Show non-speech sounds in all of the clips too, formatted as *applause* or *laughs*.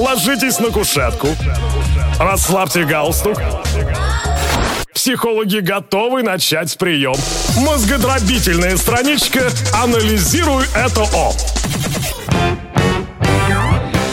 ложитесь на кушетку, расслабьте галстук. Психологи готовы начать прием. Мозгодробительная страничка «Анализируй это О».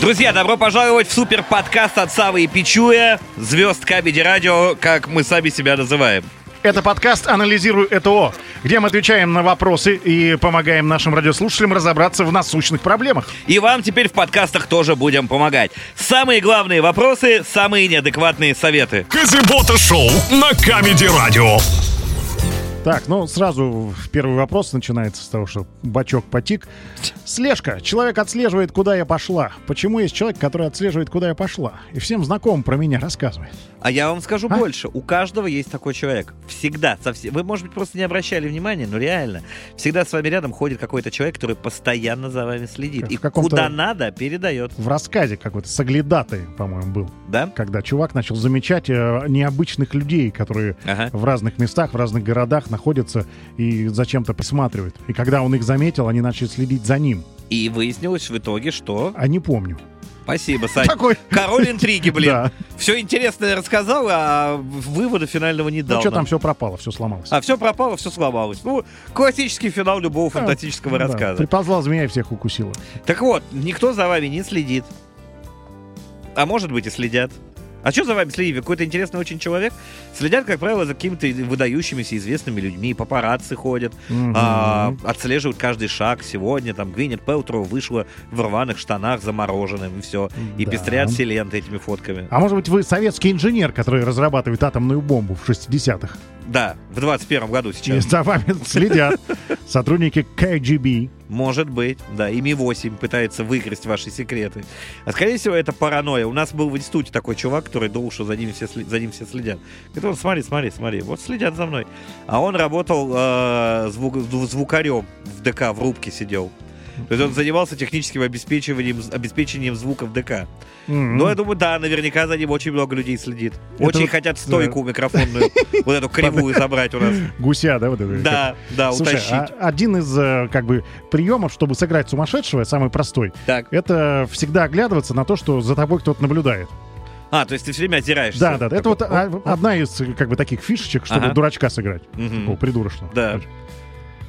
Друзья, добро пожаловать в супер подкаст от Савы и Пичуя, звезд Кабеди Радио, как мы сами себя называем. Это подкаст «Анализируй ЭТО», где мы отвечаем на вопросы и помогаем нашим радиослушателям разобраться в насущных проблемах. И вам теперь в подкастах тоже будем помогать. Самые главные вопросы, самые неадекватные советы. Казибота Шоу на Камеди Радио. Так, ну сразу первый вопрос начинается с того, что бачок потик. Слежка. Человек отслеживает, куда я пошла. Почему есть человек, который отслеживает, куда я пошла? И всем знаком про меня рассказывает. А я вам скажу А? больше. У каждого есть такой человек. Всегда. Совсем. Вы, может быть, просто не обращали внимания, но реально. Всегда с вами рядом ходит какой-то человек, который постоянно за вами следит. Как И куда надо, передает. В рассказе какой-то соглядатой, по-моему, был. Да? Когда чувак начал замечать э, необычных людей, которые Ага. в разных местах, в разных городах находятся и зачем-то присматривают. И когда он их заметил, они начали следить за ним. И выяснилось в итоге, что... А не помню. Спасибо, Сань. Такой. Король интриги, блин. Да. Все интересное рассказал, а вывода финального не дал. Ну что там все пропало, все сломалось. А все пропало, все сломалось. Ну, классический финал любого фантастического да. рассказа. Приползла змея и всех укусила. Так вот, никто за вами не следит. А может быть и следят. А что за вами следит? Вы Какой-то интересный очень человек. Следят, как правило, за какими-то выдающимися известными людьми. Папарацци ходят, Мгм. а, отслеживают каждый шаг. Сегодня там Гвинет Пелтроу вышла в рваных штанах замороженным и все. И Да. пестрят все ленты этими фотками. А может быть, вы советский инженер, который разрабатывает атомную бомбу в 60-х? Да, в 21 году И сейчас. за вами *laughs* следят сотрудники КГБ. Может быть, да. И Ми-8 пытается выкрасть ваши секреты. А скорее всего, это паранойя. У нас был в институте такой чувак, который думал, что за ним все, за ним все следят. Говорит, вот смотри, смотри, смотри, вот следят за мной. А он работал э, звук- зву- звукарем в ДК, в рубке сидел. То есть он занимался техническим обеспечиванием, обеспечением звука в ДК. М. Ну, я думаю, да, наверняка за ним очень много людей следит. Это Очень вот, хотят стойку микрофонную, *laughs* вот эту кривую забрать у нас. Гуся, да, вот это? Да, да, Слушай, утащить. а один из э, как бы приемов, чтобы сыграть сумасшедшего, самый простой, Так. это всегда оглядываться на то, что за тобой кто-то наблюдает. А, то есть ты все время озираешься. Да, да, да. Это вот а, одна из э, как бы таких фишечек, чтобы Ага. дурачка сыграть. Такого придурочного. Да.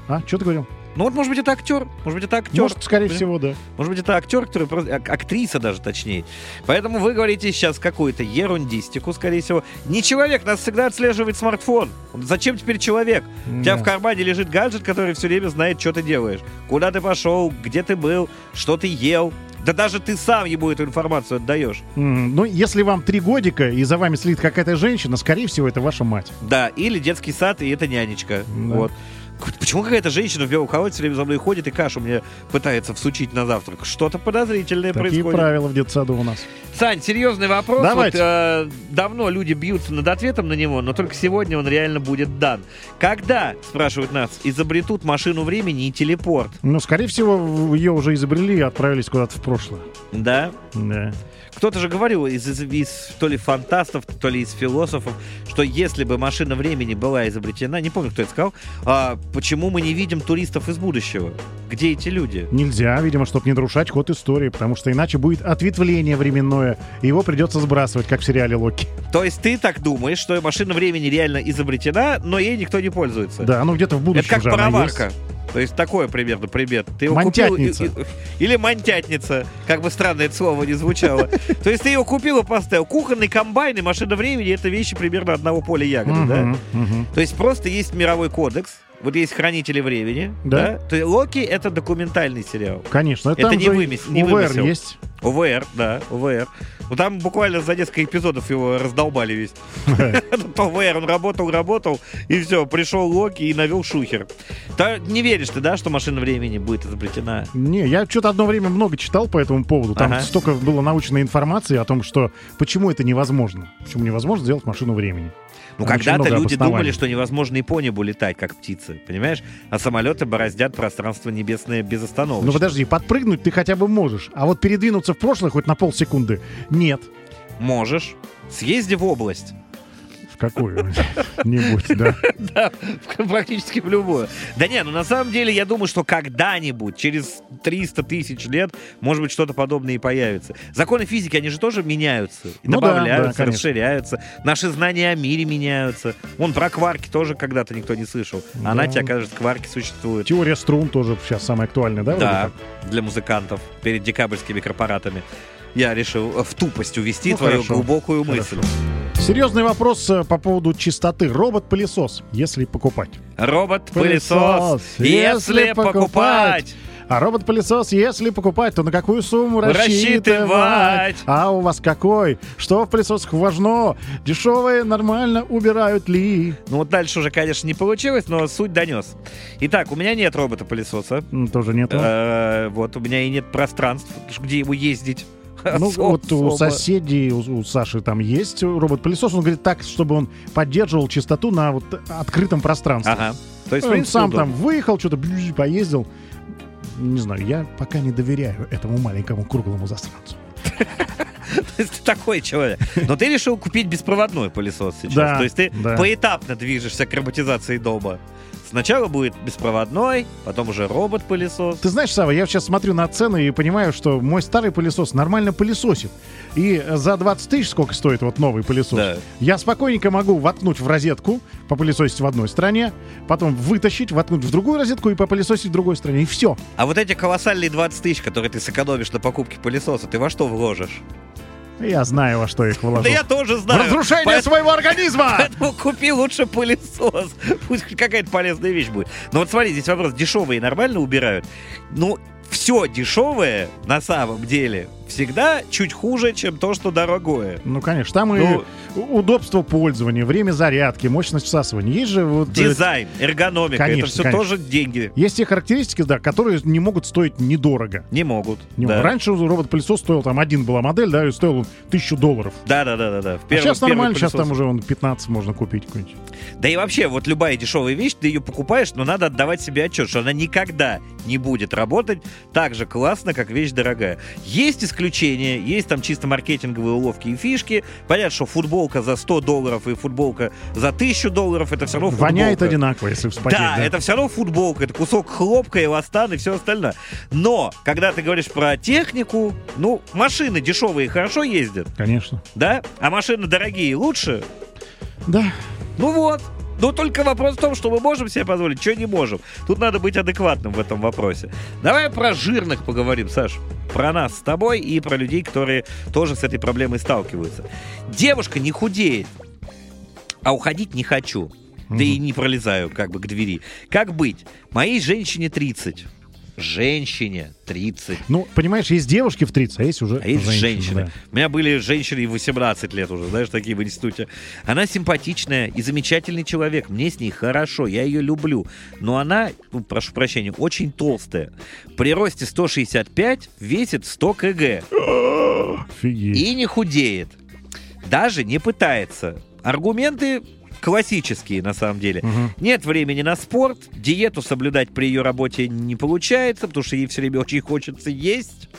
А, что ты говорил? Ну вот, может быть, это актер. Может быть, это актер. Может, скорее Блин. всего, да. Может быть, это актер, который просто... ак- Актриса даже, точнее. Поэтому вы говорите сейчас какую-то ерундистику, скорее всего. Не человек, нас всегда отслеживает смартфон. Зачем теперь человек? У тебя Да. в кармане лежит гаджет, который все время знает, что ты делаешь. Куда ты пошел, где ты был, что ты ел. Да даже ты сам ему эту информацию отдаешь. М, Ну, если вам три годика, и за вами следит какая-то женщина, скорее всего, это ваша мать. Да, или детский сад, и это нянечка. Да. Вот. Почему какая-то женщина в белом халате все время за мной ходит и кашу мне пытается всучить на завтрак? Что-то подозрительное Такие происходит. правила в детсаду у нас. Сань, серьезный вопрос. Давайте. Вот, э, давно люди бьются над ответом на него, но только сегодня он реально будет дан. Когда, спрашивают нас, изобретут машину времени и телепорт? Ну, скорее всего, ее уже изобрели и отправились куда-то в прошлое. Да? Да. Кто-то же говорил из, из- из то ли фантастов, то ли из философов, что если бы машина времени была изобретена, не помню, кто это сказал, а, почему мы не видим туристов из будущего? Где эти люди? Нельзя, видимо, чтобы не нарушать ход истории, потому что иначе будет ответвление временное, и его придется сбрасывать, как в сериале Локи. То есть ты так думаешь, что машина времени реально изобретена, но ей никто не пользуется? Да, ну где-то в будущем Это как пароварка. есть. То есть такое примерно пример. Ты его купил Мантятница. и- или мантятница, как бы странно это слово не звучало. *laughs* То есть ты его купил и поставил. Кухонный комбайн и машина времени это вещи примерно одного поля ягоды, да? То есть просто есть мировой кодекс, вот есть хранители времени, Да. да? То есть Локи это документальный сериал. Конечно, Это там не же вымес- не УВР вымысел. есть. ОВР, да, ОВР. Ну там буквально за несколько эпизодов его раздолбали весь. *laughs* Этот ОВР, он работал, работал, и все, пришел Локи и навел шухер. Не веришь ты, да, что машина времени будет изобретена? Не, я что-то одно время много читал по этому поводу. Там столько было научной информации о том, что почему это невозможно. Почему невозможно сделать машину времени. Ну, когда-то люди думали, что невозможно и по небу летать, как птицы, понимаешь? А самолеты бороздят пространство небесное безостановочно. Ну подожди, подпрыгнуть ты хотя бы можешь, а вот передвинуться в прошлое хоть на полсекунды нет. Можешь. Съезди в область. Какую-нибудь, да. *laughs* Да, практически в любую. Да не, ну на самом деле я думаю, что когда-нибудь, через 300 тысяч лет, может быть, что-то подобное и появится. Законы физики, они же тоже меняются, Ну добавляются, расширяются. Наши знания о мире меняются. Вон про кварки тоже когда-то никто не слышал. А на Да. тебя, кажется, кварки существуют. Теория струн тоже сейчас самая актуальная, да? Да, для музыкантов перед декабрьскими корпоратами. Я решил э, в тупость увести Ну, твою хорошо. глубокую Хорошо. мысль. Серьезный вопрос э, по поводу чистоты. Робот-пылесос, если покупать. Робот-пылесос, если покупать. А робот-пылесос, если покупать, то на какую сумму рассчитывать? Рассчитывать. А у вас какой? Что в пылесосах важно? Дешевые нормально убирают ли? Ну вот дальше уже, конечно, не получилось, но суть донес. Итак, у меня нет робота-пылесоса. Тоже нет. Э, Вот, у меня и нет пространств, где ему ездить. Ну, Особо. *laughs* вот у соседей, у, у Саши там есть робот-пылесос. Он говорит так, чтобы он поддерживал чистоту на вот открытом пространстве. Ага. То есть, он принципе, сам удобно. там выехал, что-то поездил. Не знаю, я пока не доверяю этому маленькому круглому засранцу. *laughs* То есть ты такой человек. Но ты решил купить беспроводной пылесос сейчас. Да, То есть ты да. поэтапно движешься к роботизации дома. Сначала будет беспроводной, потом уже робот-пылесос. Ты знаешь, Сава, я сейчас смотрю на цены и понимаю, что мой старый пылесос нормально пылесосит. И за 20 тысяч сколько стоит вот новый пылесос? Да. Я спокойненько могу воткнуть в розетку, попылесосить в одной стороне, потом вытащить, воткнуть в другую розетку и попылесосить в другой стороне. И все. А вот эти колоссальные 20 тысяч, которые ты сэкономишь на покупке пылесоса, ты во что вложишь? Я знаю, во что их вложу. Да я тоже В знаю. разрушение Поэтому- своего организма! *laughs* Поэтому купи лучше пылесос. Пусть какая-то полезная вещь будет. Но вот смотри, здесь вопрос, дешевые нормально убирают? Ну, все дешевое на самом деле всегда чуть хуже, чем то, что дорогое. Ну, конечно, там и Ну- у- удобство пользования, время зарядки, мощность всасывания. Есть же вот... э, Дизайн, эргономика, Конечно, это все конечно. тоже деньги. Есть те характеристики, да, которые не могут стоить недорого. Не могут. Не да. Раньше робот-пылесос стоил, там, один была модель, да, и стоил он тысячу долларов. Да, да, да, да, да. В а сейчас нормально, сейчас там уже он 15 можно купить какой-нибудь. Да и вообще, вот любая дешевая вещь, ты ее покупаешь, но надо отдавать себе отчет, что она никогда не будет работать так же классно, как вещь дорогая. Есть исключения, есть там чисто маркетинговые уловки и фишки. Понятно, что футболка за 100 долларов и футболка за 1000 долларов, это все равно футболка. Воняет одинаково, если вспотеть. Да, это все равно футболка, это кусок хлопка, эластан и все остальное. Но, когда ты говоришь про технику, ну, машины дешевые хорошо ездят, Конечно. да? А машины дорогие лучше? Да. Ну вот. Но только вопрос в том, что мы можем себе позволить, что не можем. Тут надо быть адекватным в этом вопросе. Давай про жирных поговорим, Саш. Про нас с тобой и про людей, которые тоже с этой проблемой сталкиваются. Девушка не худеет, а уходить не хочу. Да и не пролезаю как бы к двери. Как быть? Моей женщине 30. Женщине 30. Ну, понимаешь, есть девушки в 30, а есть уже А есть женщины. женщины. да. У меня были женщины и в 18 лет уже, знаешь, такие в институте. Она симпатичная и замечательный человек. Мне с ней хорошо, я ее люблю. Но она, ну, прошу прощения, очень толстая. При росте 165 весит 100 кг. Офигеть. И не худеет. Даже не пытается. Аргументы классические, на самом деле. Мгм. Нет времени на спорт, диету соблюдать при ее работе не получается, потому что ей все время очень хочется есть.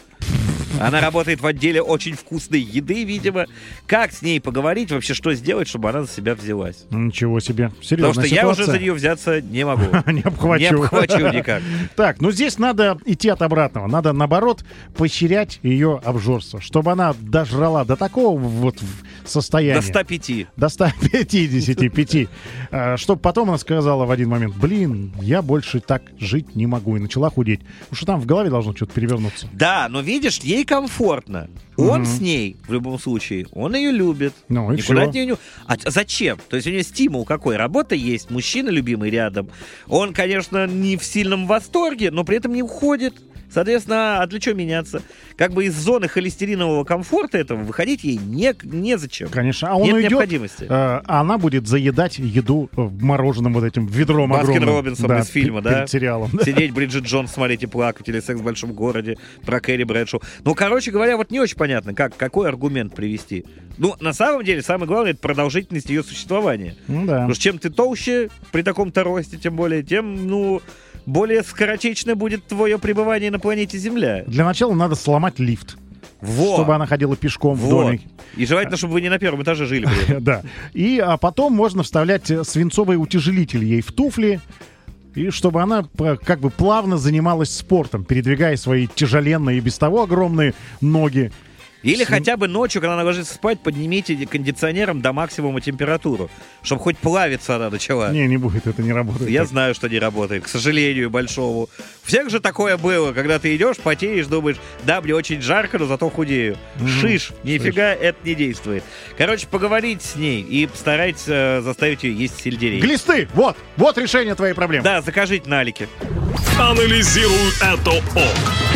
Она работает в отделе очень вкусной еды, видимо. Как с ней поговорить, вообще что сделать, чтобы она за себя взялась? Ничего себе. Потому Серьезная что я уже ситуация. за нее взяться не могу. *laughs* Не обхвачу. Не обхвачу никак. *laughs* Так, ну здесь надо идти от обратного. Надо, наоборот, поощрять ее обжорство, чтобы она дожрала до такого вот состояния. До 105. До 155. *laughs* Чтобы потом она сказала в один момент, блин, я больше так жить не могу. И начала худеть. Потому что там в голове должно что-то перевернуться. Да, но видишь, ей комфортно. Он Мгм. с ней, в любом случае, он ее любит. Ну и Никуда все. от нее не... А зачем? То есть у нее стимул какой? Работа есть, мужчина любимый рядом. Он, конечно, не в сильном восторге, но при этом не уходит. Соответственно, а для чего меняться? Как бы из зоны холестеринового комфорта этого выходить ей не, незачем. Конечно. А он Нет уйдет, необходимости. э, а она будет заедать еду мороженым вот этим ведром Баскин огромным. Робинсон из пе- фильма, да? Сериалом. *laughs* Сидеть Бриджит Джонс, смотреть и плакать, или секс в большом городе, про Кэрри Брэдшоу. Ну, короче говоря, вот не очень понятно, как, какой аргумент привести. Ну, на самом деле, самое главное, это продолжительность ее существования. Ну да. Потому что чем ты толще, при таком-то росте, тем более, тем, ну, более скоротечно будет твое пребывание на планете Земля. Для начала надо сломать лифт. Во. чтобы она ходила пешком в Вот. доме. И желательно, чтобы вы не на первом этаже жили. *laughs* Да. И а потом можно вставлять э, свинцовый утяжелитель ей в туфли, и чтобы она как бы плавно занималась спортом, передвигая свои тяжеленные и без того огромные ноги. Или Свин- хотя бы ночью, когда она ложится спать, поднимите кондиционером до максимума температуру, чтобы хоть плавиться она начала. Не, не будет, это не работает. Я так. знаю, что не работает, к сожалению, большому. Всех же такое было, когда ты идешь, потеешь, думаешь, да, мне очень жарко, но зато худею. Шиш, нифига это не действует. Короче, поговорить с ней и постарайтесь э, заставить ее есть сельдерей. Глисты! Вот! Вот решение твоей проблемы. Да, закажите налики. Анализируй это О.